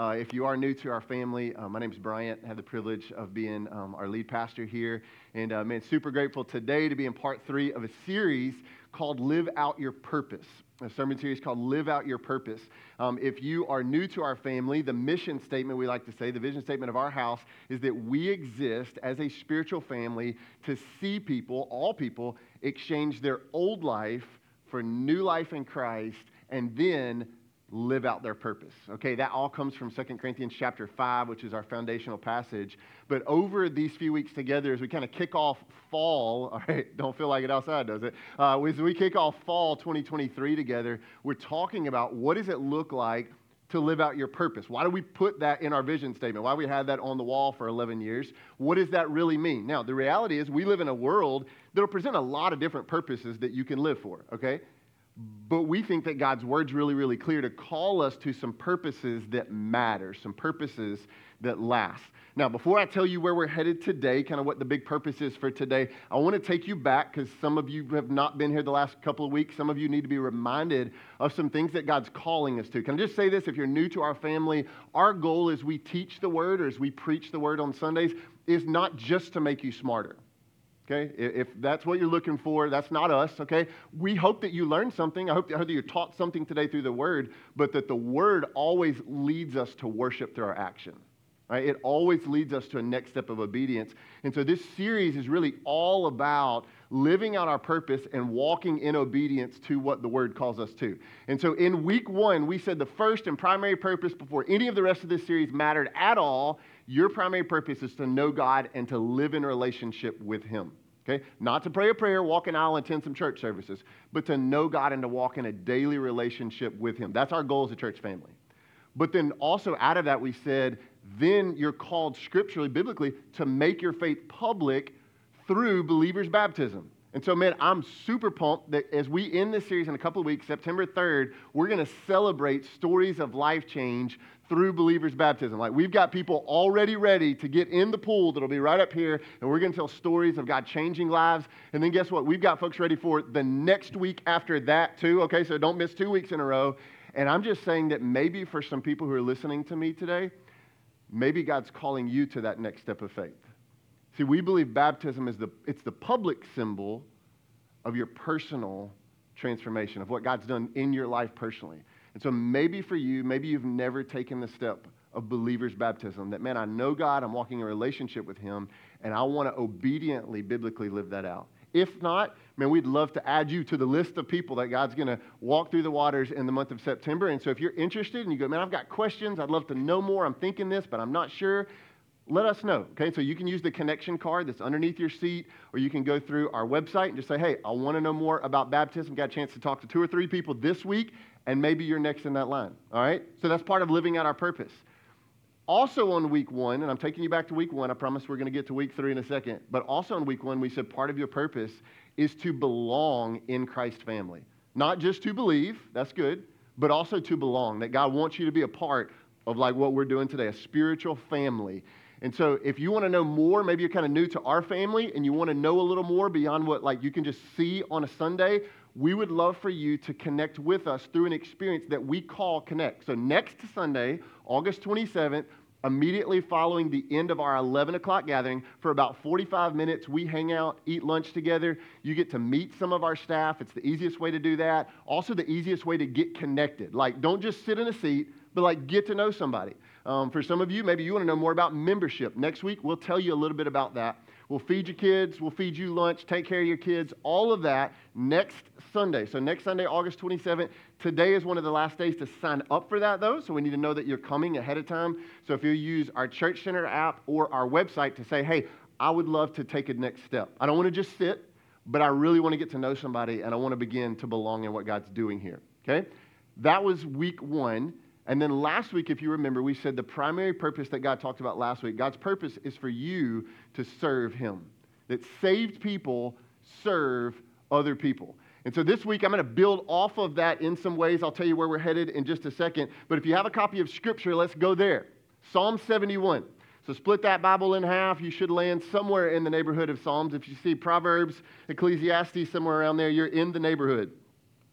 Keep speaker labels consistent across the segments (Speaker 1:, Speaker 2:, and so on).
Speaker 1: Uh, if you are new to our family, uh, my name is Bryant. I have the privilege of being um, our lead pastor here. And uh, man, super grateful today to be in part three of a series called Live Out Your Purpose. A sermon series called Live Out Your Purpose. Um, if you are new to our family, the mission statement we like to say, the vision statement of our house, is that we exist as a spiritual family to see people, all people, exchange their old life for new life in Christ and then live out their purpose. Okay, that all comes from 2 Corinthians chapter 5, which is our foundational passage. But over these few weeks together, as we kind of kick off fall, all right, don't feel like it outside, does it? Uh, as we kick off fall 2023 together, we're talking about what does it look like to live out your purpose. Why do we put that in our vision statement? Why we had that on the wall for 11 years? What does that really mean? Now, the reality is we live in a world that'll present a lot of different purposes that you can live for, okay? But we think that God's word's really, really clear to call us to some purposes that matter, some purposes that last. Now, before I tell you where we're headed today, kind of what the big purpose is for today, I want to take you back because some of you have not been here the last couple of weeks. Some of you need to be reminded of some things that God's calling us to. Can I just say this? If you're new to our family, our goal as we teach the word or as we preach the word on Sundays is not just to make you smarter okay? If that's what you're looking for, that's not us, okay? We hope that you learned something. I hope, that you're taught something today through the Word, but that the Word always leads us to worship through our action. Right? It always leads us to a next step of obedience. And so this series is really all about living out our purpose and walking in obedience to what the word calls us to. And so in week one, we said the first and primary purpose before any of the rest of this series mattered at all, your primary purpose is to know God and to live in relationship with Him. Okay? Not to pray a prayer, walk an aisle, attend some church services, but to know God and to walk in a daily relationship with Him. That's our goal as a church family. But then also out of that, we said, then you're called scripturally, biblically, to make your faith public through believers' baptism. And so, man, I'm super pumped that as we end this series in a couple of weeks, September 3rd, we're going to celebrate stories of life change through believers' baptism. Like, we've got people already ready to get in the pool that'll be right up here, and we're going to tell stories of God changing lives. And then, guess what? We've got folks ready for the next week after that, too. Okay, so don't miss two weeks in a row. And I'm just saying that maybe for some people who are listening to me today, maybe God's calling you to that next step of faith. See, we believe baptism is the, it's the public symbol of your personal transformation, of what God's done in your life personally. And so maybe for you, maybe you've never taken the step of believer's baptism that, man, I know God, I'm walking a relationship with Him, and I want to obediently, biblically live that out. If not, man, we'd love to add you to the list of people that God's going to walk through the waters in the month of September. And so if you're interested and you go, man, I've got questions, I'd love to know more, I'm thinking this, but I'm not sure, let us know. Okay, so you can use the connection card that's underneath your seat, or you can go through our website and just say, hey, I want to know more about baptism. Got a chance to talk to two or three people this week, and maybe you're next in that line. All right? So that's part of living out our purpose. Also on week one, and I'm taking you back to week one, I promise we're going to get to week three in a second, but also on week one, we said part of your purpose is to belong in Christ's family. Not just to believe, that's good, but also to belong, that God wants you to be a part of like what we're doing today, a spiritual family. And so if you want to know more, maybe you're kind of new to our family and you want to know a little more beyond what like you can just see on a Sunday, we would love for you to connect with us through an experience that we call Connect. So next Sunday, August 27th, immediately following the end of our 11 o'clock gathering, for about 45 minutes, we hang out, eat lunch together. You get to meet some of our staff. It's the easiest way to do that. Also, the easiest way to get connected. Like, don't just sit in a seat, but like get to know somebody. Um, for some of you, maybe you want to know more about membership. Next week, we'll tell you a little bit about that. We'll feed your kids, we'll feed you lunch, take care of your kids, all of that next Sunday. So, next Sunday, August 27th. Today is one of the last days to sign up for that, though. So, we need to know that you're coming ahead of time. So, if you use our Church Center app or our website to say, hey, I would love to take a next step. I don't want to just sit, but I really want to get to know somebody and I want to begin to belong in what God's doing here. Okay? That was week one. And then last week, if you remember, we said the primary purpose that God talked about last week God's purpose is for you to serve Him. That saved people serve other people. And so this week, I'm going to build off of that in some ways. I'll tell you where we're headed in just a second. But if you have a copy of Scripture, let's go there. Psalm 71. So split that Bible in half. You should land somewhere in the neighborhood of Psalms. If you see Proverbs, Ecclesiastes, somewhere around there, you're in the neighborhood.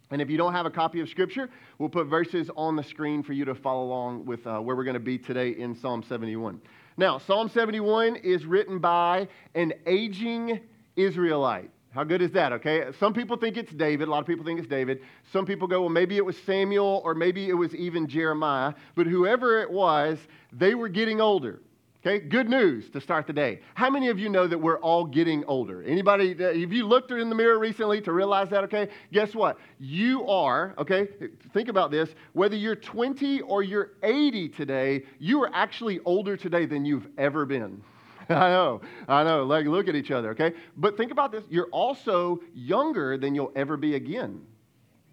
Speaker 1: And if you don't have a copy of Scripture, we'll put verses on the screen for you to follow along with uh, where we're going to be today in Psalm 71. Now, Psalm 71 is written by an aging Israelite. How good is that? Okay. Some people think it's David. A lot of people think it's David. Some people go, well, maybe it was Samuel or maybe it was even Jeremiah. But whoever it was, they were getting older. Okay, good news to start the day. How many of you know that we're all getting older? Anybody, have you looked in the mirror recently to realize that? Okay, guess what? You are, okay, think about this. Whether you're 20 or you're 80 today, you are actually older today than you've ever been. I know, I know. Like, look at each other, okay? But think about this. You're also younger than you'll ever be again.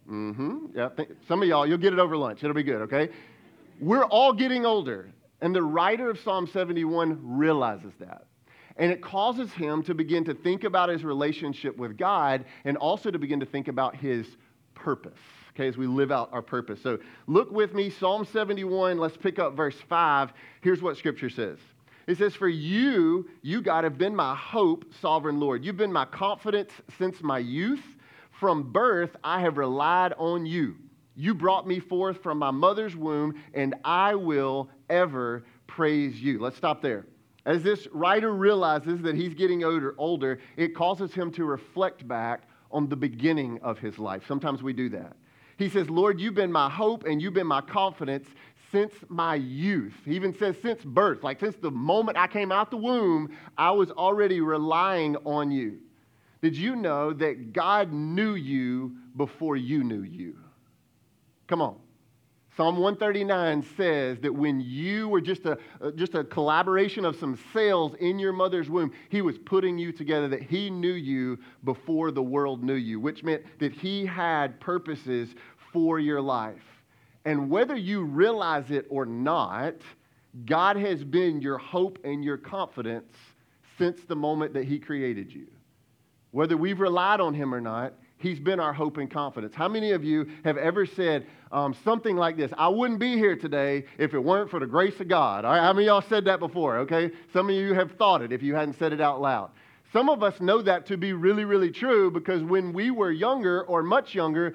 Speaker 1: Mm-hmm. Yeah. Some of y'all, you'll get it over lunch. It'll be good, okay? We're all getting older. And the writer of Psalm 71 realizes that. And it causes him to begin to think about his relationship with God and also to begin to think about his purpose, okay, as we live out our purpose. So look with me, Psalm 71, let's pick up verse 5. Here's what scripture says it says, For you, you, God, have been my hope, sovereign Lord. You've been my confidence since my youth. From birth, I have relied on you. You brought me forth from my mother's womb, and I will ever praise you. Let's stop there. As this writer realizes that he's getting older, older, it causes him to reflect back on the beginning of his life. Sometimes we do that. He says, Lord, you've been my hope and you've been my confidence since my youth. He even says since birth, like since the moment I came out the womb, I was already relying on you. Did you know that God knew you before you knew you? Come on. Psalm 139 says that when you were just a, uh, just a collaboration of some cells in your mother's womb, he was putting you together, that he knew you before the world knew you, which meant that he had purposes for your life. And whether you realize it or not, God has been your hope and your confidence since the moment that He created you. Whether we've relied on Him or not, He's been our hope and confidence. How many of you have ever said um, something like this? I wouldn't be here today if it weren't for the grace of God. How many of y'all said that before? Okay. Some of you have thought it if you hadn't said it out loud. Some of us know that to be really, really true because when we were younger or much younger,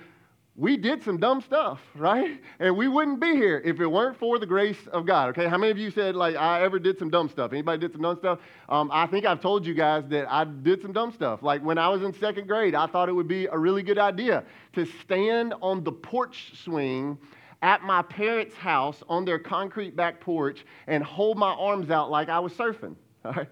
Speaker 1: we did some dumb stuff, right? And we wouldn't be here if it weren't for the grace of God, okay? How many of you said, like, I ever did some dumb stuff? Anybody did some dumb stuff? Um, I think I've told you guys that I did some dumb stuff. Like, when I was in second grade, I thought it would be a really good idea to stand on the porch swing at my parents' house on their concrete back porch and hold my arms out like I was surfing, all right?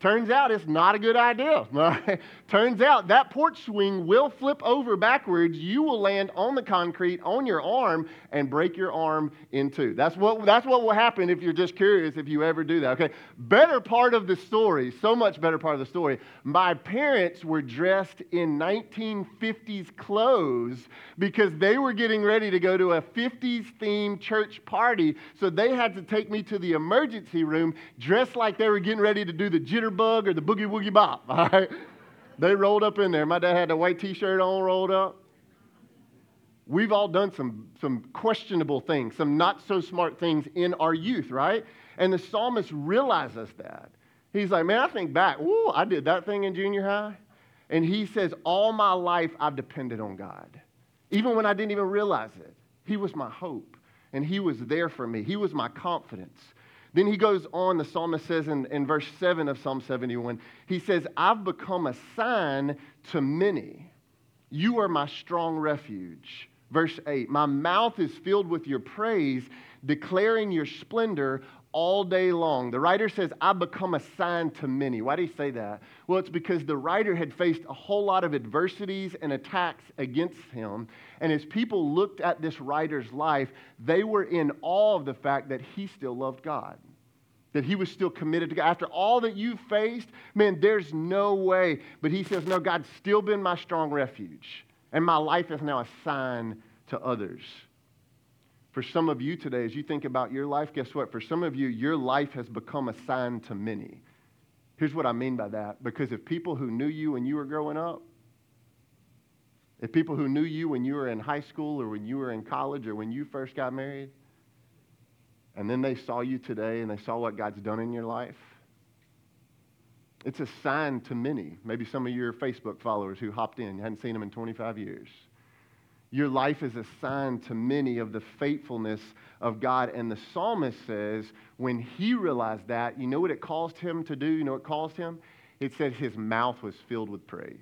Speaker 1: Turns out it's not a good idea. Right? Turns out that porch swing will flip over backwards. You will land on the concrete on your arm and break your arm in two. That's what, that's what will happen if you're just curious if you ever do that. Okay. Better part of the story, so much better part of the story. My parents were dressed in 1950s clothes because they were getting ready to go to a 50s themed church party. So they had to take me to the emergency room dressed like they were getting ready to do the jitter Bug or the Boogie Woogie Bop. All right? They rolled up in there. My dad had a white t shirt on, rolled up. We've all done some, some questionable things, some not so smart things in our youth, right? And the psalmist realizes that. He's like, man, I think back, ooh, I did that thing in junior high. And he says, all my life I've depended on God. Even when I didn't even realize it, He was my hope and He was there for me. He was my confidence. Then he goes on, the psalmist says in, in verse 7 of Psalm 71, he says, I've become a sign to many. You are my strong refuge. Verse 8, my mouth is filled with your praise, declaring your splendor all day long. The writer says, I've become a sign to many. Why do he say that? Well, it's because the writer had faced a whole lot of adversities and attacks against him. And as people looked at this writer's life, they were in awe of the fact that he still loved God. That he was still committed to God. After all that you faced, man, there's no way. But he says, No, God's still been my strong refuge. And my life is now a sign to others. For some of you today, as you think about your life, guess what? For some of you, your life has become a sign to many. Here's what I mean by that. Because if people who knew you when you were growing up, if people who knew you when you were in high school or when you were in college or when you first got married, and then they saw you today and they saw what God's done in your life, it's a sign to many. Maybe some of your Facebook followers who hopped in, you hadn't seen them in 25 years. Your life is a sign to many of the faithfulness of God. And the psalmist says, when he realized that, you know what it caused him to do? You know what caused him? It said his mouth was filled with praise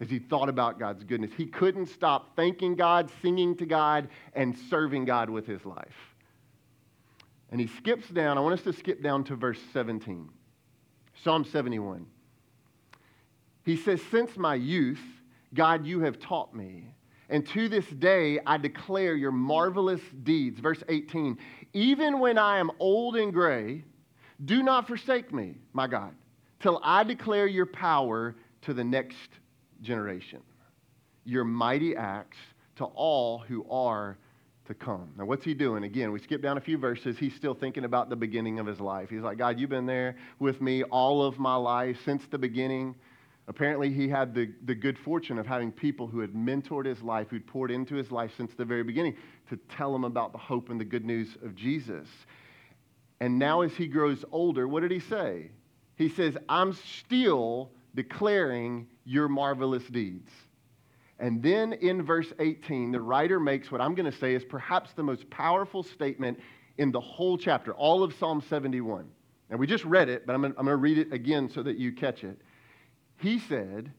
Speaker 1: as he thought about God's goodness. He couldn't stop thanking God, singing to God, and serving God with his life. And he skips down. I want us to skip down to verse 17. Psalm 71. He says, Since my youth, God, you have taught me. And to this day, I declare your marvelous deeds. Verse 18. Even when I am old and gray, do not forsake me, my God, till I declare your power to the next generation, your mighty acts to all who are to come. Now, what's he doing? Again, we skip down a few verses. He's still thinking about the beginning of his life. He's like, God, you've been there with me all of my life since the beginning. Apparently, he had the, the good fortune of having people who had mentored his life, who'd poured into his life since the very beginning to tell him about the hope and the good news of Jesus. And now, as he grows older, what did he say? He says, I'm still declaring your marvelous deeds. And then in verse 18, the writer makes what I'm going to say is perhaps the most powerful statement in the whole chapter, all of Psalm 71. And we just read it, but I'm going to read it again so that you catch it. He said,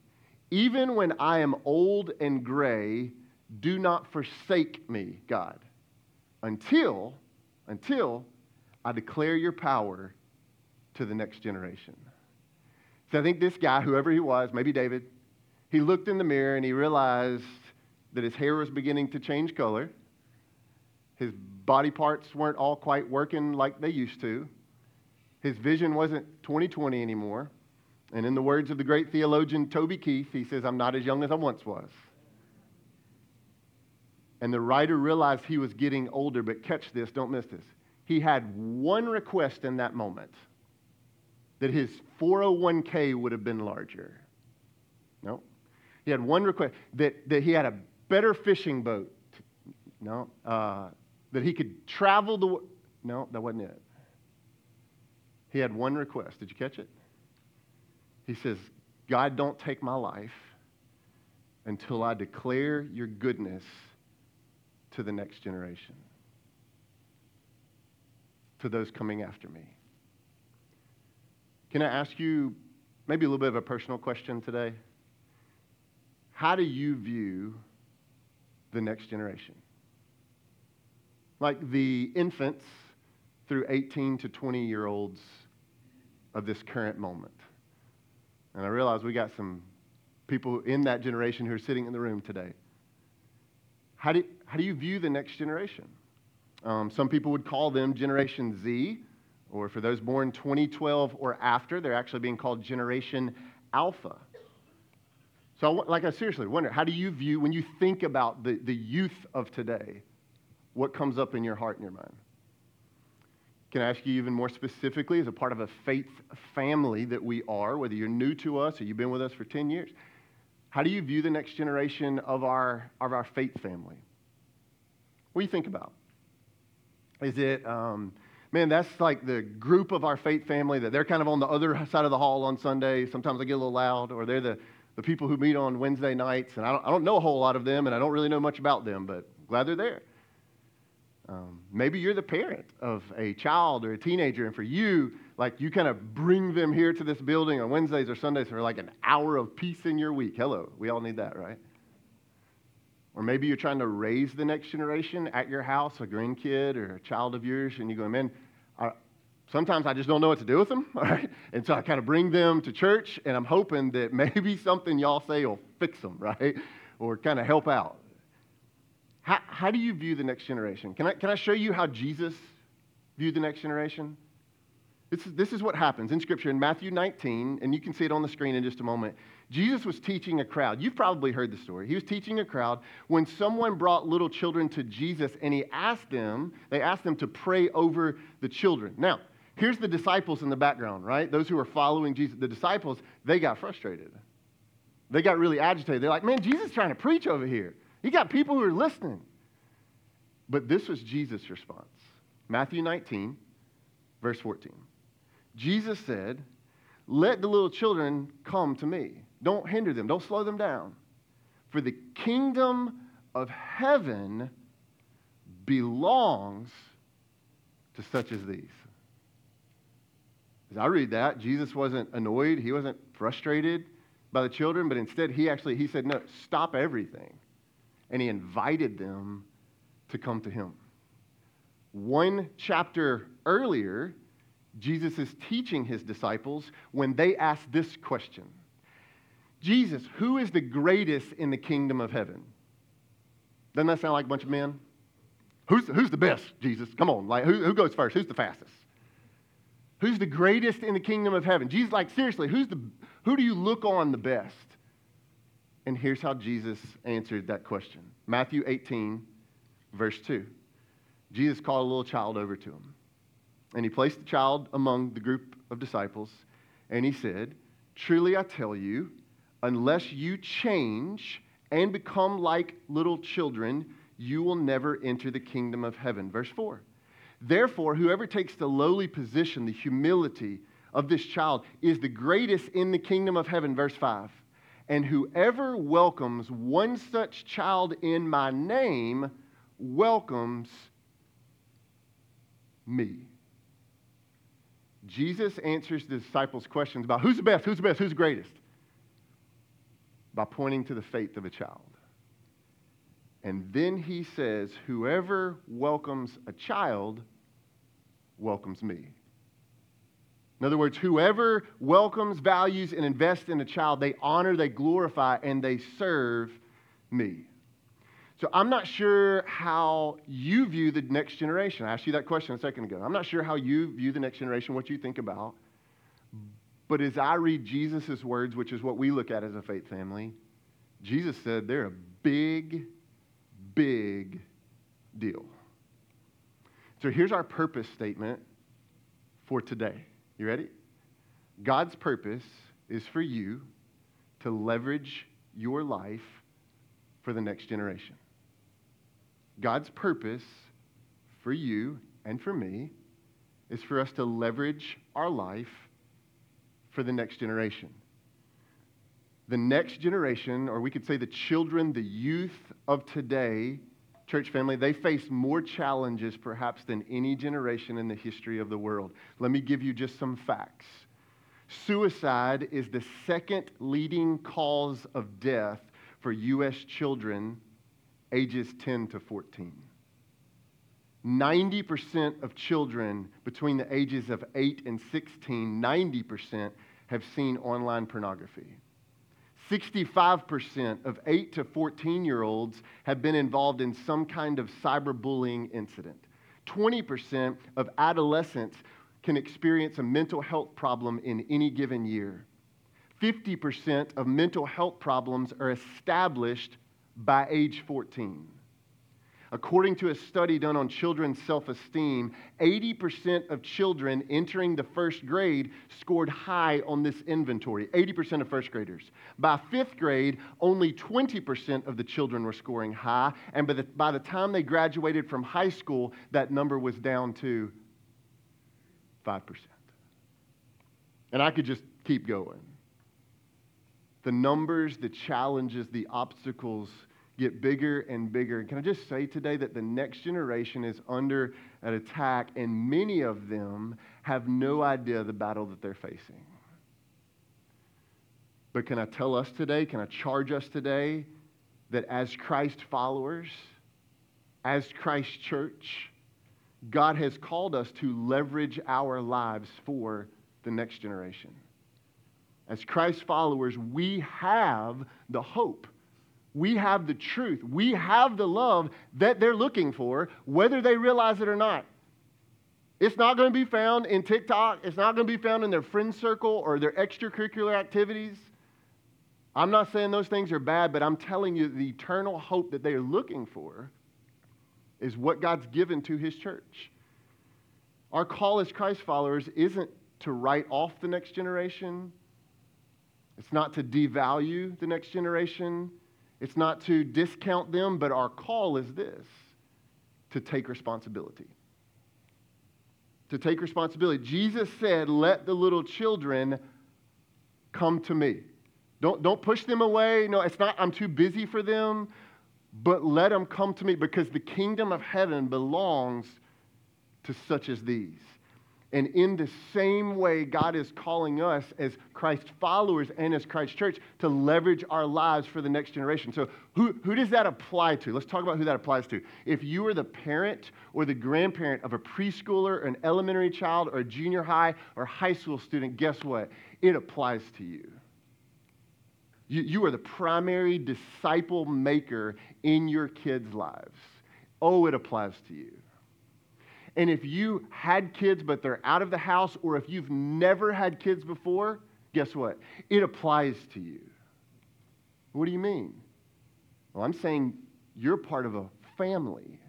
Speaker 1: Even when I am old and gray, do not forsake me, God, until, until I declare your power to the next generation. So I think this guy, whoever he was, maybe David, he looked in the mirror and he realized that his hair was beginning to change color. His body parts weren't all quite working like they used to. His vision wasn't 2020 anymore. And in the words of the great theologian Toby Keith, he says, I'm not as young as I once was. And the writer realized he was getting older, but catch this, don't miss this. He had one request in that moment that his 401k would have been larger. No. He had one request that, that he had a better fishing boat. No. Uh, that he could travel the. No, that wasn't it. He had one request. Did you catch it? He says, God, don't take my life until I declare your goodness to the next generation, to those coming after me. Can I ask you maybe a little bit of a personal question today? How do you view the next generation? Like the infants through 18 to 20 year olds of this current moment. And I realize we got some people in that generation who are sitting in the room today. How do, how do you view the next generation? Um, some people would call them Generation Z or for those born 2012 or after, they're actually being called Generation Alpha. So, like, I seriously wonder, how do you view, when you think about the, the youth of today, what comes up in your heart and your mind? Can I ask you even more specifically, as a part of a faith family that we are, whether you're new to us or you've been with us for 10 years, how do you view the next generation of our, of our faith family? What do you think about? Is it, um, man, that's like the group of our faith family that they're kind of on the other side of the hall on Sunday. Sometimes they get a little loud, or they're the, the people who meet on Wednesday nights. And I don't, I don't know a whole lot of them, and I don't really know much about them, but glad they're there. Um, maybe you're the parent of a child or a teenager, and for you, like you kind of bring them here to this building on Wednesdays or Sundays for like an hour of peace in your week. Hello, we all need that, right? Or maybe you're trying to raise the next generation at your house, a grandkid or a child of yours, and you go, man, I, sometimes I just don't know what to do with them, all right? And so I kind of bring them to church, and I'm hoping that maybe something y'all say will fix them, right? Or kind of help out. How, how do you view the next generation? Can I, can I show you how Jesus viewed the next generation? This is, this is what happens in Scripture in Matthew 19, and you can see it on the screen in just a moment. Jesus was teaching a crowd. You've probably heard the story. He was teaching a crowd when someone brought little children to Jesus and he asked them, they asked them to pray over the children. Now, here's the disciples in the background, right? Those who are following Jesus. The disciples, they got frustrated. They got really agitated. They're like, man, Jesus is trying to preach over here. He got people who are listening. But this was Jesus' response Matthew 19, verse 14. Jesus said, Let the little children come to me. Don't hinder them, don't slow them down. For the kingdom of heaven belongs to such as these. As I read that, Jesus wasn't annoyed, he wasn't frustrated by the children, but instead he actually he said, "No, stop everything." And he invited them to come to him. One chapter earlier, Jesus is teaching his disciples when they ask this question Jesus, who is the greatest in the kingdom of heaven? Doesn't that sound like a bunch of men? Who's, who's the best, Jesus? Come on, like who, who goes first? Who's the fastest? Who's the greatest in the kingdom of heaven? Jesus, like seriously, who's the who do you look on the best? And here's how Jesus answered that question. Matthew 18, verse 2. Jesus called a little child over to him. And he placed the child among the group of disciples, and he said, Truly I tell you, unless you change and become like little children, you will never enter the kingdom of heaven. Verse 4. Therefore, whoever takes the lowly position, the humility of this child, is the greatest in the kingdom of heaven. Verse 5. And whoever welcomes one such child in my name welcomes me. Jesus answers the disciples' questions about who's the best, who's the best, who's the greatest by pointing to the faith of a child. And then he says, Whoever welcomes a child welcomes me. In other words, whoever welcomes, values, and invests in a child, they honor, they glorify, and they serve me. So I'm not sure how you view the next generation. I asked you that question a second ago. I'm not sure how you view the next generation, what you think about. But as I read Jesus' words, which is what we look at as a faith family, Jesus said they're a big, big deal. So here's our purpose statement for today. You ready? God's purpose is for you to leverage your life for the next generation. God's purpose for you and for me is for us to leverage our life for the next generation. The next generation, or we could say the children, the youth of today, church family, they face more challenges perhaps than any generation in the history of the world. Let me give you just some facts. Suicide is the second leading cause of death for U.S. children ages 10 to 14. 90% of children between the ages of 8 and 16, 90% have seen online pornography. 65% of 8 to 14 year olds have been involved in some kind of cyberbullying incident. 20% of adolescents can experience a mental health problem in any given year. 50% of mental health problems are established by age 14. According to a study done on children's self esteem, 80% of children entering the first grade scored high on this inventory. 80% of first graders. By fifth grade, only 20% of the children were scoring high, and by the, by the time they graduated from high school, that number was down to 5%. And I could just keep going. The numbers, the challenges, the obstacles get bigger and bigger. Can I just say today that the next generation is under an attack, and many of them have no idea the battle that they're facing. But can I tell us today, can I charge us today that as Christ followers, as Christ church, God has called us to leverage our lives for the next generation. As Christ followers, we have the hope we have the truth. We have the love that they're looking for, whether they realize it or not. It's not going to be found in TikTok. It's not going to be found in their friend circle or their extracurricular activities. I'm not saying those things are bad, but I'm telling you the eternal hope that they are looking for is what God's given to His church. Our call as Christ followers isn't to write off the next generation, it's not to devalue the next generation. It's not to discount them, but our call is this to take responsibility. To take responsibility. Jesus said, Let the little children come to me. Don't, don't push them away. No, it's not, I'm too busy for them. but let them come to me because the kingdom of heaven belongs to such as these. And in the same way, God is calling us as Christ followers and as Christ church to leverage our lives for the next generation. So, who, who does that apply to? Let's talk about who that applies to. If you are the parent or the grandparent of a preschooler, an elementary child, or a junior high or high school student, guess what? It applies to you. You, you are the primary disciple maker in your kids' lives. Oh, it applies to you. And if you had kids but they're out of the house, or if you've never had kids before, guess what? It applies to you. What do you mean? Well, I'm saying you're part of a family.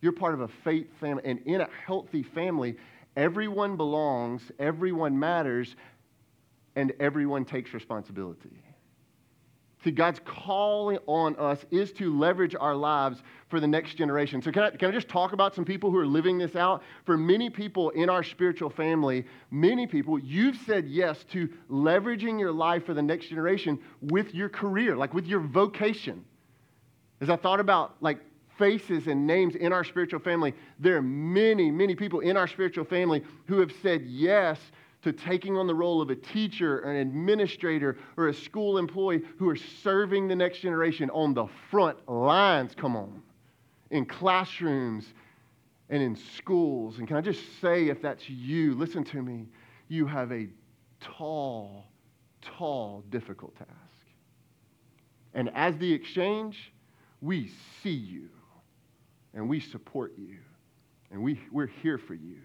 Speaker 1: You're part of a faith family. And in a healthy family, everyone belongs, everyone matters, and everyone takes responsibility. See, God's calling on us is to leverage our lives for the next generation. So, can I, can I just talk about some people who are living this out? For many people in our spiritual family, many people, you've said yes to leveraging your life for the next generation with your career, like with your vocation. As I thought about like faces and names in our spiritual family, there are many, many people in our spiritual family who have said yes to taking on the role of a teacher, an administrator, or a school employee who are serving the next generation on the front lines, come on, in classrooms and in schools. And can I just say, if that's you, listen to me, you have a tall, tall, difficult task. And as the exchange, we see you and we support you and we, we're here for you.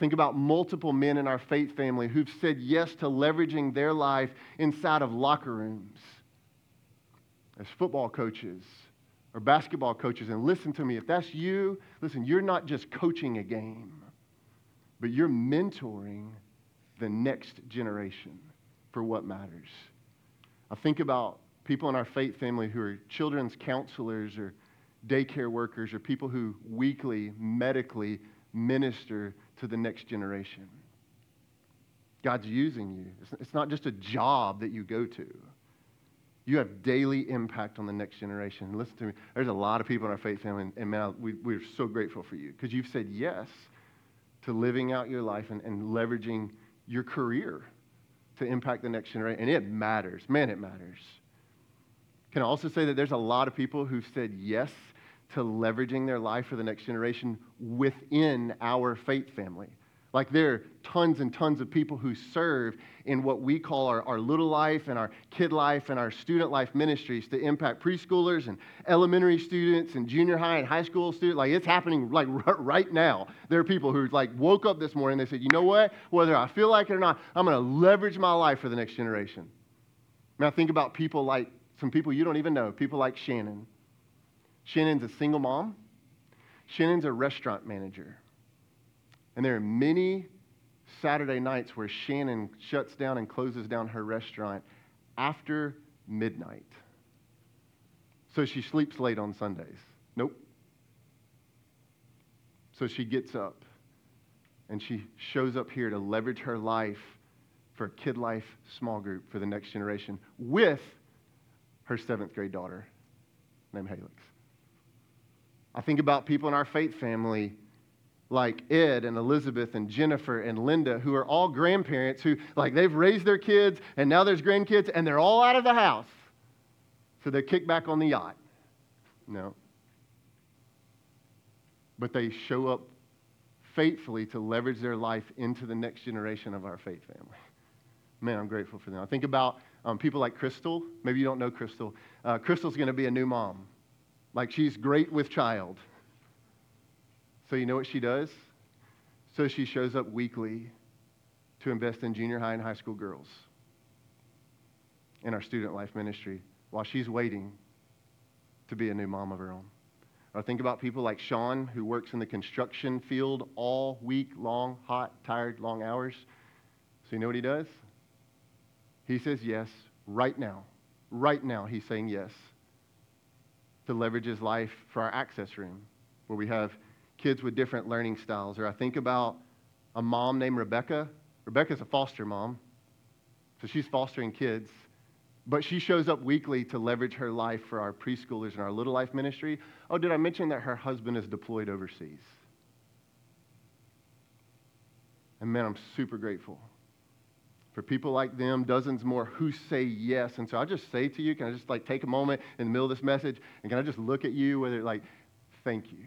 Speaker 1: Think about multiple men in our faith family who've said yes to leveraging their life inside of locker rooms as football coaches or basketball coaches. And listen to me, if that's you, listen, you're not just coaching a game, but you're mentoring the next generation for what matters. I think about people in our faith family who are children's counselors or daycare workers or people who weekly medically minister to the next generation. God's using you. It's not just a job that you go to. You have daily impact on the next generation. Listen to me. There's a lot of people in our faith family, and, man, we, we're so grateful for you because you've said yes to living out your life and, and leveraging your career to impact the next generation. And it matters. Man, it matters. Can I also say that there's a lot of people who've said yes to leveraging their life for the next generation within our faith family. Like there are tons and tons of people who serve in what we call our, our little life and our kid life and our student life ministries to impact preschoolers and elementary students and junior high and high school students. Like it's happening like right now. There are people who like woke up this morning and they said, you know what? Whether I feel like it or not, I'm going to leverage my life for the next generation. Now think about people like some people you don't even know, people like Shannon Shannon's a single mom. Shannon's a restaurant manager. And there are many Saturday nights where Shannon shuts down and closes down her restaurant after midnight. So she sleeps late on Sundays. Nope. So she gets up and she shows up here to leverage her life for kid life small group for the next generation with her seventh grade daughter named Halix. I think about people in our faith family like Ed and Elizabeth and Jennifer and Linda, who are all grandparents who, like, they've raised their kids and now there's grandkids and they're all out of the house. So they're kicked back on the yacht. No. But they show up faithfully to leverage their life into the next generation of our faith family. Man, I'm grateful for them. I think about um, people like Crystal. Maybe you don't know Crystal. Uh, Crystal's going to be a new mom. Like she's great with child. So you know what she does? So she shows up weekly to invest in junior high and high school girls in our student life ministry while she's waiting to be a new mom of her own. Or think about people like Sean, who works in the construction field all week long, hot, tired, long hours. So you know what he does? He says yes right now. Right now, he's saying yes to leverage his life for our access room, where we have kids with different learning styles. Or I think about a mom named Rebecca. Rebecca's a foster mom, so she's fostering kids. but she shows up weekly to leverage her life for our preschoolers and our Little Life ministry. Oh, did I mention that her husband is deployed overseas? And man, I'm super grateful for people like them, dozens more who say yes. And so I just say to you, can I just like take a moment in the middle of this message and can I just look at you, whether like, thank you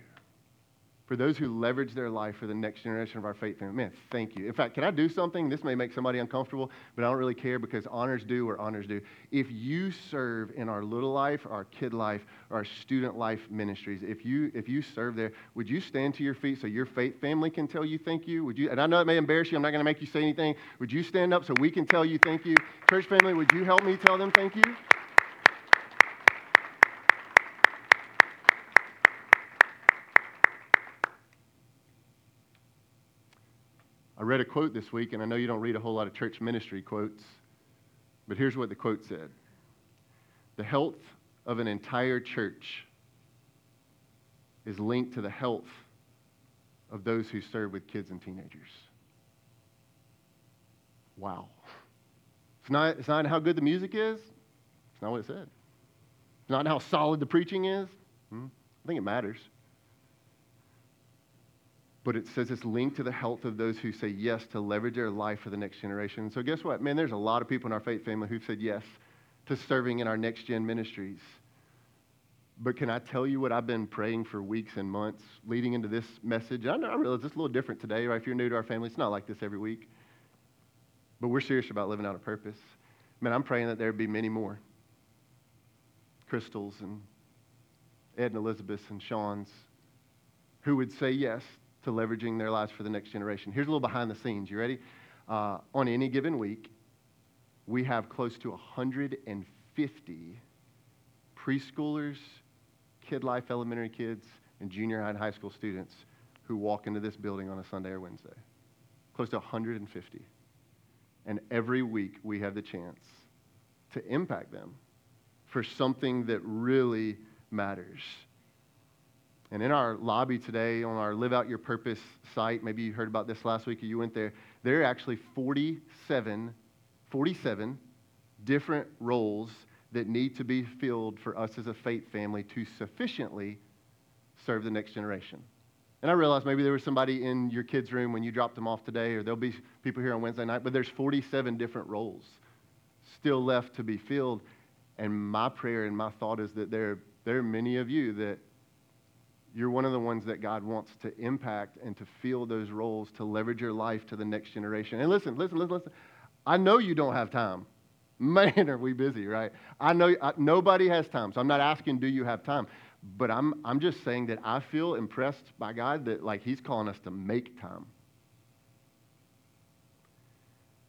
Speaker 1: for those who leverage their life for the next generation of our faith family. Man, thank you. In fact, can I do something? This may make somebody uncomfortable, but I don't really care because honors do or honors do. If you serve in our little life, our kid life, our student life ministries, if you if you serve there, would you stand to your feet so your faith family can tell you thank you? Would you? And I know it may embarrass you. I'm not going to make you say anything. Would you stand up so we can tell you thank you? Church family, would you help me tell them thank you? I read a quote this week, and I know you don't read a whole lot of church ministry quotes, but here's what the quote said The health of an entire church is linked to the health of those who serve with kids and teenagers. Wow. It's not, it's not how good the music is. It's not what it said. It's not how solid the preaching is. Hmm? I think it matters but it says it's linked to the health of those who say yes to leverage their life for the next generation. So, guess what? Man, there's a lot of people in our faith family who've said yes to serving in our next gen ministries. But can I tell you what I've been praying for weeks and months leading into this message? I know I realize it's a little different today, right? If you're new to our family, it's not like this every week. But we're serious about living out a purpose. Man, I'm praying that there'd be many more. Crystals and Ed and Elizabeth and Sean's who would say yes to leveraging their lives for the next generation. Here's a little behind the scenes. You ready? Uh, on any given week, we have close to 150 preschoolers, kid life elementary kids, and junior high and high school students who walk into this building on a Sunday or Wednesday. Close to 150. And every week we have the chance to impact them for something that really matters. And in our lobby today, on our Live Out Your Purpose site, maybe you heard about this last week or you went there, there are actually 47, 47 different roles that need to be filled for us as a faith family to sufficiently serve the next generation. And I realize maybe there was somebody in your kids' room when you dropped them off today, or there'll be people here on Wednesday night, but there's 47 different roles still left to be filled. And my prayer and my thought is that there, there are many of you that you're one of the ones that God wants to impact and to fill those roles to leverage your life to the next generation. And listen, listen, listen, listen. I know you don't have time. Man, are we busy, right? I know I, nobody has time. So I'm not asking, do you have time? But I'm, I'm just saying that I feel impressed by God that, like, He's calling us to make time.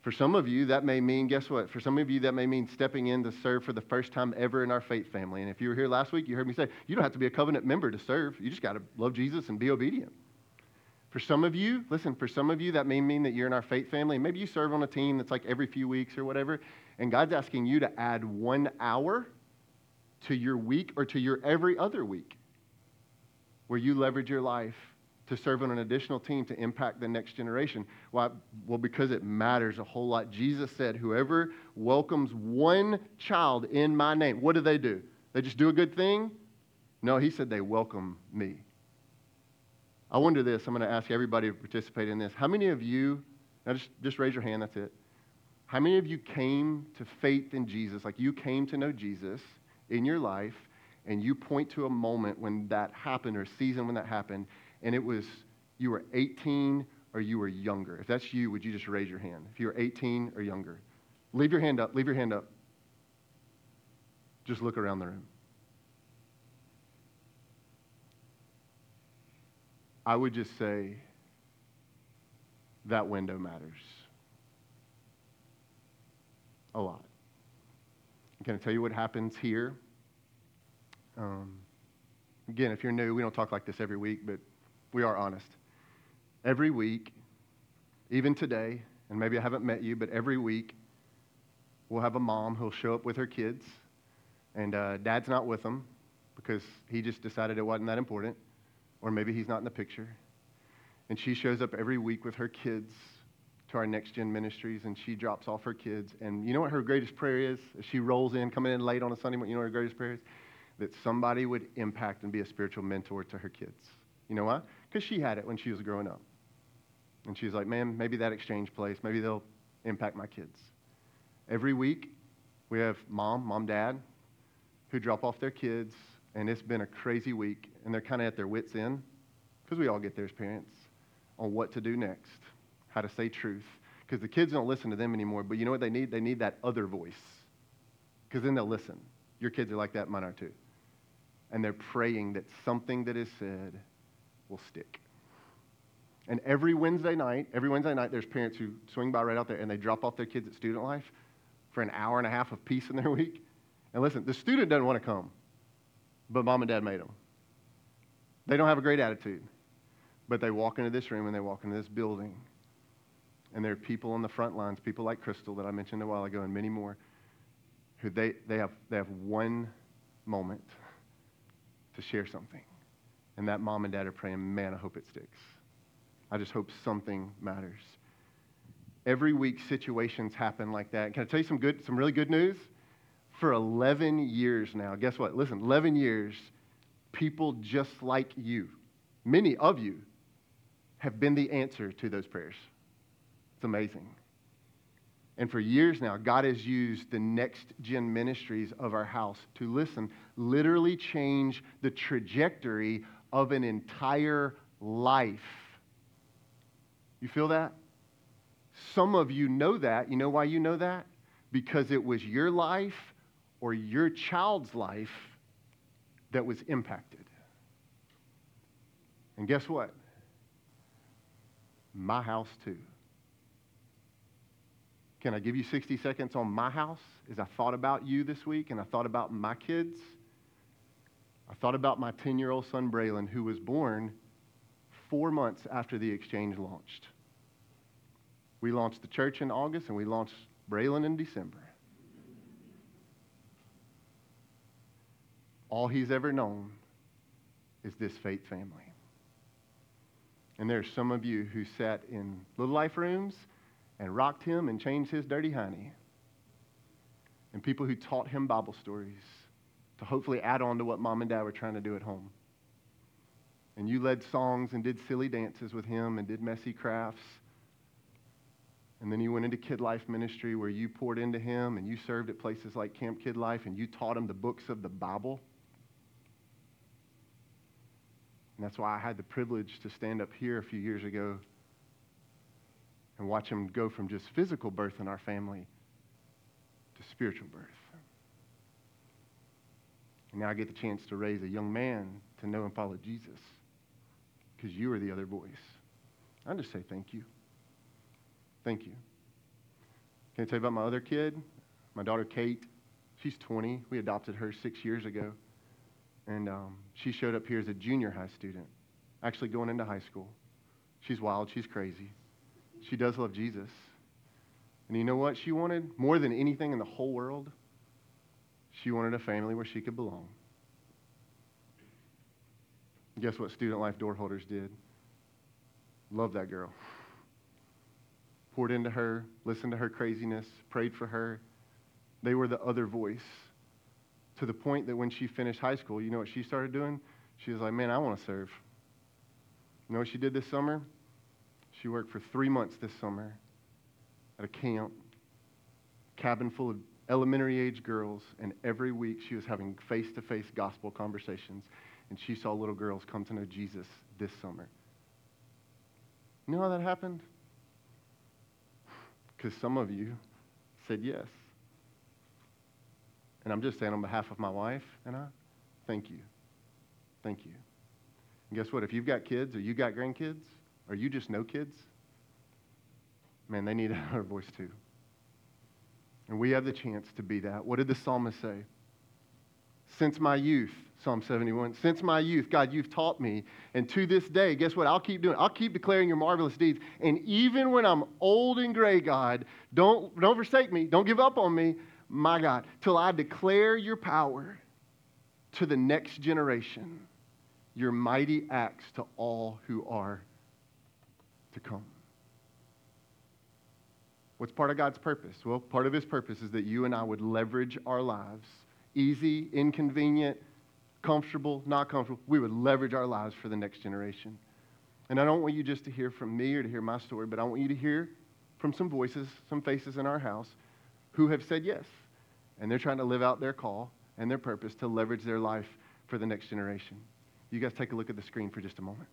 Speaker 1: For some of you, that may mean, guess what? For some of you, that may mean stepping in to serve for the first time ever in our faith family. And if you were here last week, you heard me say, you don't have to be a covenant member to serve. You just got to love Jesus and be obedient. For some of you, listen, for some of you, that may mean that you're in our faith family. Maybe you serve on a team that's like every few weeks or whatever. And God's asking you to add one hour to your week or to your every other week where you leverage your life to serve on an additional team to impact the next generation? Why? Well, because it matters a whole lot. Jesus said, Whoever welcomes one child in my name, what do they do? They just do a good thing? No, he said they welcome me. I wonder this. I'm going to ask everybody to participate in this. How many of you, now just, just raise your hand, that's it. How many of you came to faith in Jesus, like you came to know Jesus in your life, and you point to a moment when that happened or a season when that happened, and it was you were 18 or you were younger. If that's you, would you just raise your hand? If you were 18 or younger, leave your hand up. Leave your hand up. Just look around the room. I would just say that window matters a lot. Can I tell you what happens here? Um, again, if you're new, we don't talk like this every week, but we are honest. Every week, even today, and maybe I haven't met you, but every week, we'll have a mom who'll show up with her kids, and uh, dad's not with them because he just decided it wasn't that important, or maybe he's not in the picture. And she shows up every week with her kids to our next gen ministries and she drops off her kids. And you know what her greatest prayer is? She rolls in, coming in late on a Sunday morning. You know what her greatest prayer is? That somebody would impact and be a spiritual mentor to her kids. You know why? Because she had it when she was growing up. And she's like, man, maybe that exchange place, maybe they'll impact my kids. Every week, we have mom, mom, dad, who drop off their kids, and it's been a crazy week, and they're kind of at their wits' end, because we all get there as parents, on what to do next, how to say truth. Because the kids don't listen to them anymore, but you know what they need? They need that other voice, because then they'll listen. Your kids are like that, mine are too. And they're praying that something that is said will stick. And every Wednesday night, every Wednesday night, there's parents who swing by right out there and they drop off their kids at student life for an hour and a half of peace in their week. And listen, the student doesn't want to come, but mom and dad made them. They don't have a great attitude, but they walk into this room and they walk into this building. And there are people on the front lines, people like Crystal that I mentioned a while ago, and many more, who they, they, have, they have one moment to share something. And that mom and dad are praying, man, I hope it sticks. I just hope something matters. Every week, situations happen like that. Can I tell you some good, some really good news? For 11 years now, guess what? Listen, 11 years, people just like you, many of you, have been the answer to those prayers. It's amazing. And for years now, God has used the next gen ministries of our house to listen, literally change the trajectory of an entire life. You feel that? Some of you know that. You know why you know that? Because it was your life or your child's life that was impacted. And guess what? My house, too. Can I give you 60 seconds on my house? As I thought about you this week and I thought about my kids, I thought about my 10 year old son, Braylon, who was born four months after the exchange launched. We launched the church in August and we launched Braylon in December. All he's ever known is this faith family. And there's some of you who sat in little life rooms and rocked him and changed his dirty honey. And people who taught him Bible stories to hopefully add on to what mom and dad were trying to do at home. And you led songs and did silly dances with him and did messy crafts and then you went into Kid Life Ministry where you poured into him and you served at places like Camp Kid Life and you taught him the books of the Bible. And that's why I had the privilege to stand up here a few years ago and watch him go from just physical birth in our family to spiritual birth. And now I get the chance to raise a young man to know and follow Jesus because you are the other voice. I just say thank you. Thank you. Can I tell you about my other kid? My daughter Kate. She's 20. We adopted her six years ago. And um, she showed up here as a junior high student, actually going into high school. She's wild. She's crazy. She does love Jesus. And you know what she wanted? More than anything in the whole world, she wanted a family where she could belong. guess what student life door holders did? Love that girl poured into her, listened to her craziness, prayed for her. They were the other voice to the point that when she finished high school, you know what she started doing? She was like, man, I want to serve. You know what she did this summer? She worked for three months this summer at a camp, cabin full of elementary age girls, and every week she was having face to face gospel conversations, and she saw little girls come to know Jesus this summer. You know how that happened? because some of you said yes. And I'm just saying on behalf of my wife and I, thank you. Thank you. And guess what? If you've got kids or you got grandkids or you just know kids, man, they need our voice too. And we have the chance to be that. What did the psalmist say? Since my youth, Psalm 71. Since my youth, God, you've taught me. And to this day, guess what? I'll keep doing I'll keep declaring your marvelous deeds. And even when I'm old and gray, God, don't, don't forsake me. Don't give up on me, my God, till I declare your power to the next generation, your mighty acts to all who are to come. What's part of God's purpose? Well, part of His purpose is that you and I would leverage our lives easy, inconvenient, comfortable, not comfortable. We would leverage our lives for the next generation. And I don't want you just to hear from me or to hear my story, but I want you to hear from some voices, some faces in our house who have said yes. And they're trying to live out their call and their purpose to leverage their life for the next generation. You guys take a look at the screen for just a moment.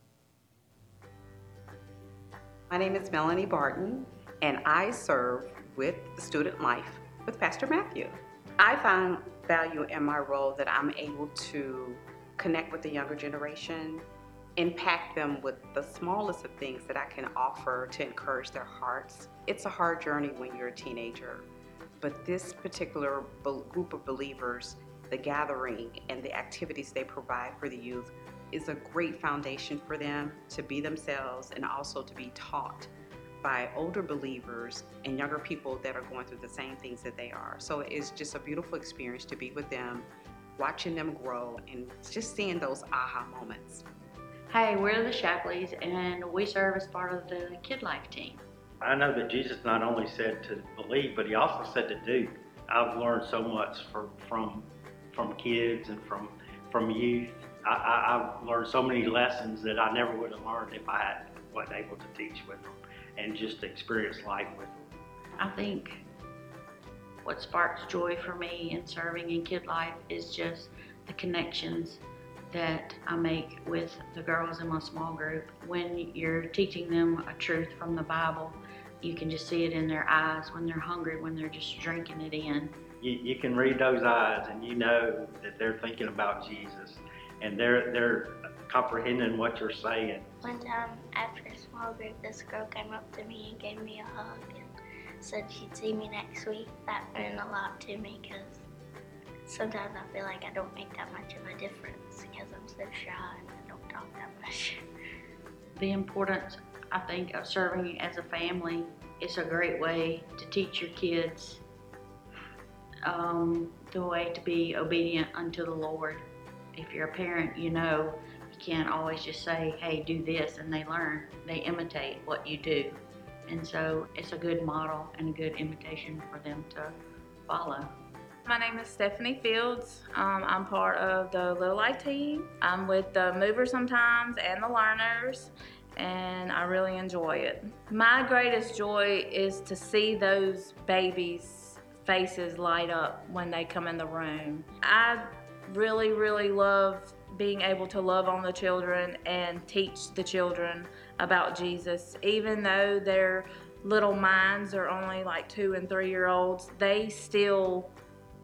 Speaker 2: My name is Melanie Barton, and I serve with Student Life with Pastor Matthew. I find value in my role that I'm able to connect with the younger generation, impact them with the smallest of things that I can offer to encourage their hearts. It's a hard journey when you're a teenager, but this particular group of believers, the gathering and the activities they provide for the youth, is a great foundation for them to be themselves and also to be taught by older believers and younger people that are going through the same things that they are. So it's just a beautiful experience to be with them, watching them grow, and just seeing those aha moments.
Speaker 3: Hey, we're the Shapleys, and we serve as part of the Kid Life team.
Speaker 4: I know that Jesus not only said to believe, but he also said to do. I've learned so much from from from kids and from from youth. I, have learned so many lessons that I never would have learned if I had wasn't able to teach with them and just experience life with them.
Speaker 3: I think what sparks joy for me in serving in Kid Life is just the connections that I make with the girls in my small group. When you're teaching them a truth from the Bible, you can just see it in their eyes when they're hungry, when they're just drinking it in.
Speaker 4: You, you can read those eyes and you know that they're thinking about Jesus and they're, they're comprehending what you're saying.
Speaker 5: One time after a small this girl came up to me and gave me a hug and said she'd see me next week. That meant a lot to me because sometimes I feel like I don't make that much of a difference because I'm so shy and I don't talk that much.
Speaker 3: The importance, I think, of serving as a family is a great way to teach your kids um, the way to be obedient unto the Lord. If you're a parent, you know can't always just say, hey, do this, and they learn. They imitate what you do. And so it's a good model and a good imitation for them to follow.
Speaker 6: My name is Stephanie Fields. Um, I'm part of the Little Life team. I'm with the movers sometimes and the learners, and I really enjoy it. My greatest joy is to see those babies' faces light up when they come in the room. I really, really love being able to love on the children and teach the children about Jesus. Even though their little minds are only like two and three year olds, they still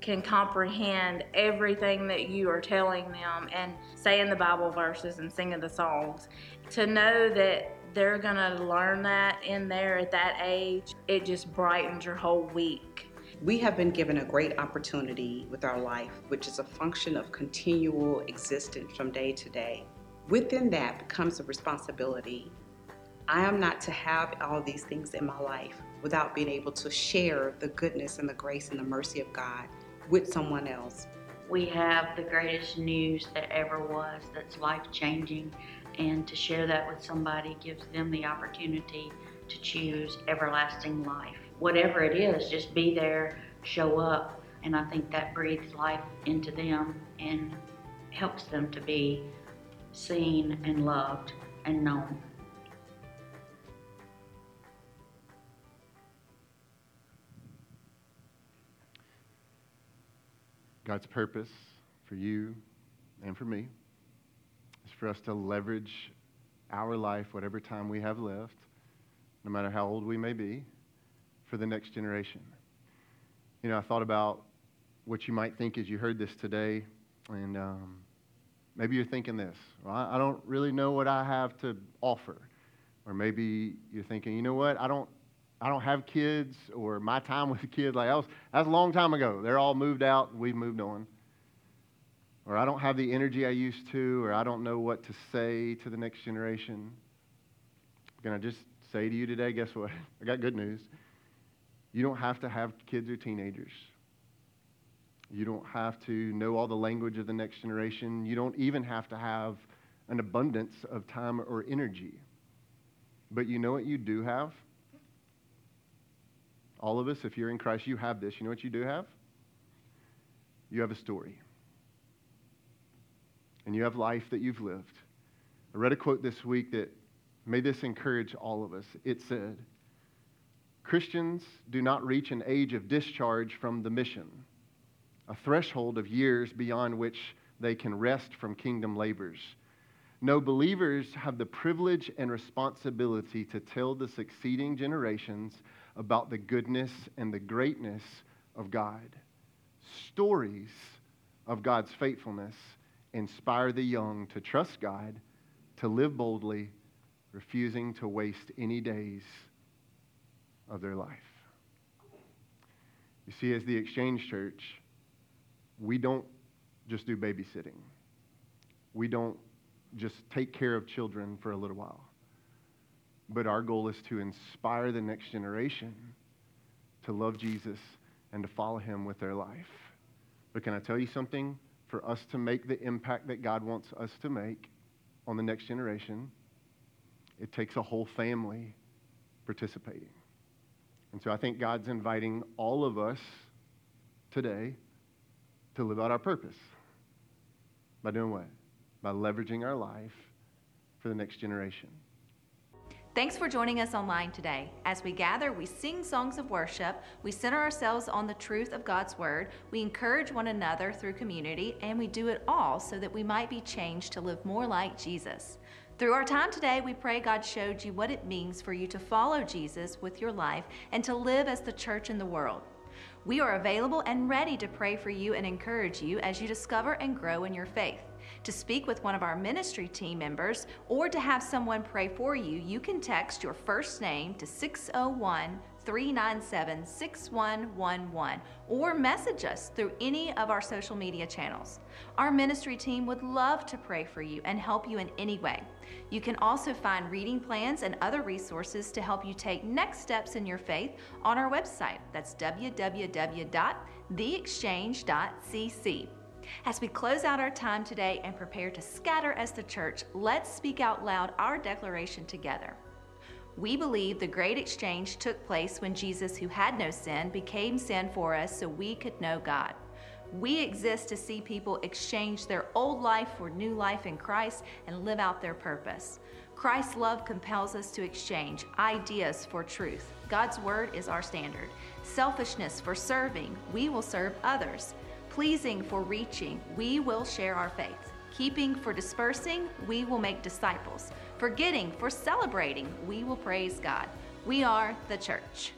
Speaker 6: can comprehend everything that you are telling them and saying the Bible verses and singing the songs. To know that they're going to learn that in there at that age, it just brightens your whole week.
Speaker 2: We have been given a great opportunity with our life, which is a function of continual existence from day to day. Within that becomes a responsibility. I am not to have all these things in my life without being able to share the goodness and the grace and the mercy of God with someone else.
Speaker 3: We have the greatest news that ever was that's life changing, and to share that with somebody gives them the opportunity to choose everlasting life. Whatever it is, just be there, show up, and I think that breathes life into them and helps them to be seen and loved and known.
Speaker 1: God's purpose for you and for me is for us to leverage our life, whatever time we have left, no matter how old we may be, for the next generation. You know, I thought about what you might think as you heard this today, and um, maybe you're thinking this well, I don't really know what I have to offer. Or maybe you're thinking, you know what, I don't I don't have kids or my time with kids. Like that was, that was a long time ago. They're all moved out. We've moved on. Or I don't have the energy I used to, or I don't know what to say to the next generation. Can to just say to you today guess what? I got good news. You don't have to have kids or teenagers. You don't have to know all the language of the next generation. You don't even have to have an abundance of time or energy. But you know what you do have? All of us, if you're in Christ, you have this. You know what you do have? You have a story. And you have life that you've lived. I read a quote this week that may this encourage all of us. It said, Christians do not reach an age of discharge from the mission, a threshold of years beyond which they can rest from kingdom labors. No, believers have the privilege and responsibility to tell the succeeding generations about the goodness and the greatness of God. Stories of God's faithfulness inspire the young to trust God, to live boldly, refusing to waste any days of their life. You see, as the Exchange Church, we don't just do babysitting. We don't just take care of children for a little while. But our goal is to inspire the next generation to love Jesus and to follow him with their life. But can I tell you something? For us to make the impact that God wants us to make on the next generation, it takes a whole family participating. And so I think God's inviting all of us today to live out our purpose. By doing what? By leveraging our life for the next generation.
Speaker 7: Thanks for joining us online today. As we gather, we sing songs of worship, we center ourselves on the truth of God's Word, we encourage one another through community, and we do it all so that we might be changed to live more like Jesus. Through our time today, we pray God showed you what it means for you to follow Jesus with your life and to live as the church in the world. We are available and ready to pray for you and encourage you as you discover and grow in your faith. To speak with one of our ministry team members or to have someone pray for you, you can text your first name to 601 397 6111 or message us through any of our social media channels. Our ministry team would love to pray for you and help you in any way. You can also find reading plans and other resources to help you take next steps in your faith on our website. That's www.theexchange.cc. As we close out our time today and prepare to scatter as the church, let's speak out loud our declaration together. We believe the great exchange took place when Jesus, who had no sin, became sin for us so we could know God. We exist to see people exchange their old life for new life in Christ and live out their purpose. Christ's love compels us to exchange ideas for truth. God's word is our standard. Selfishness for serving, we will serve others. Pleasing for reaching, we will share our faith. Keeping for dispersing, we will make disciples. Forgetting for celebrating, we will praise God. We are the church.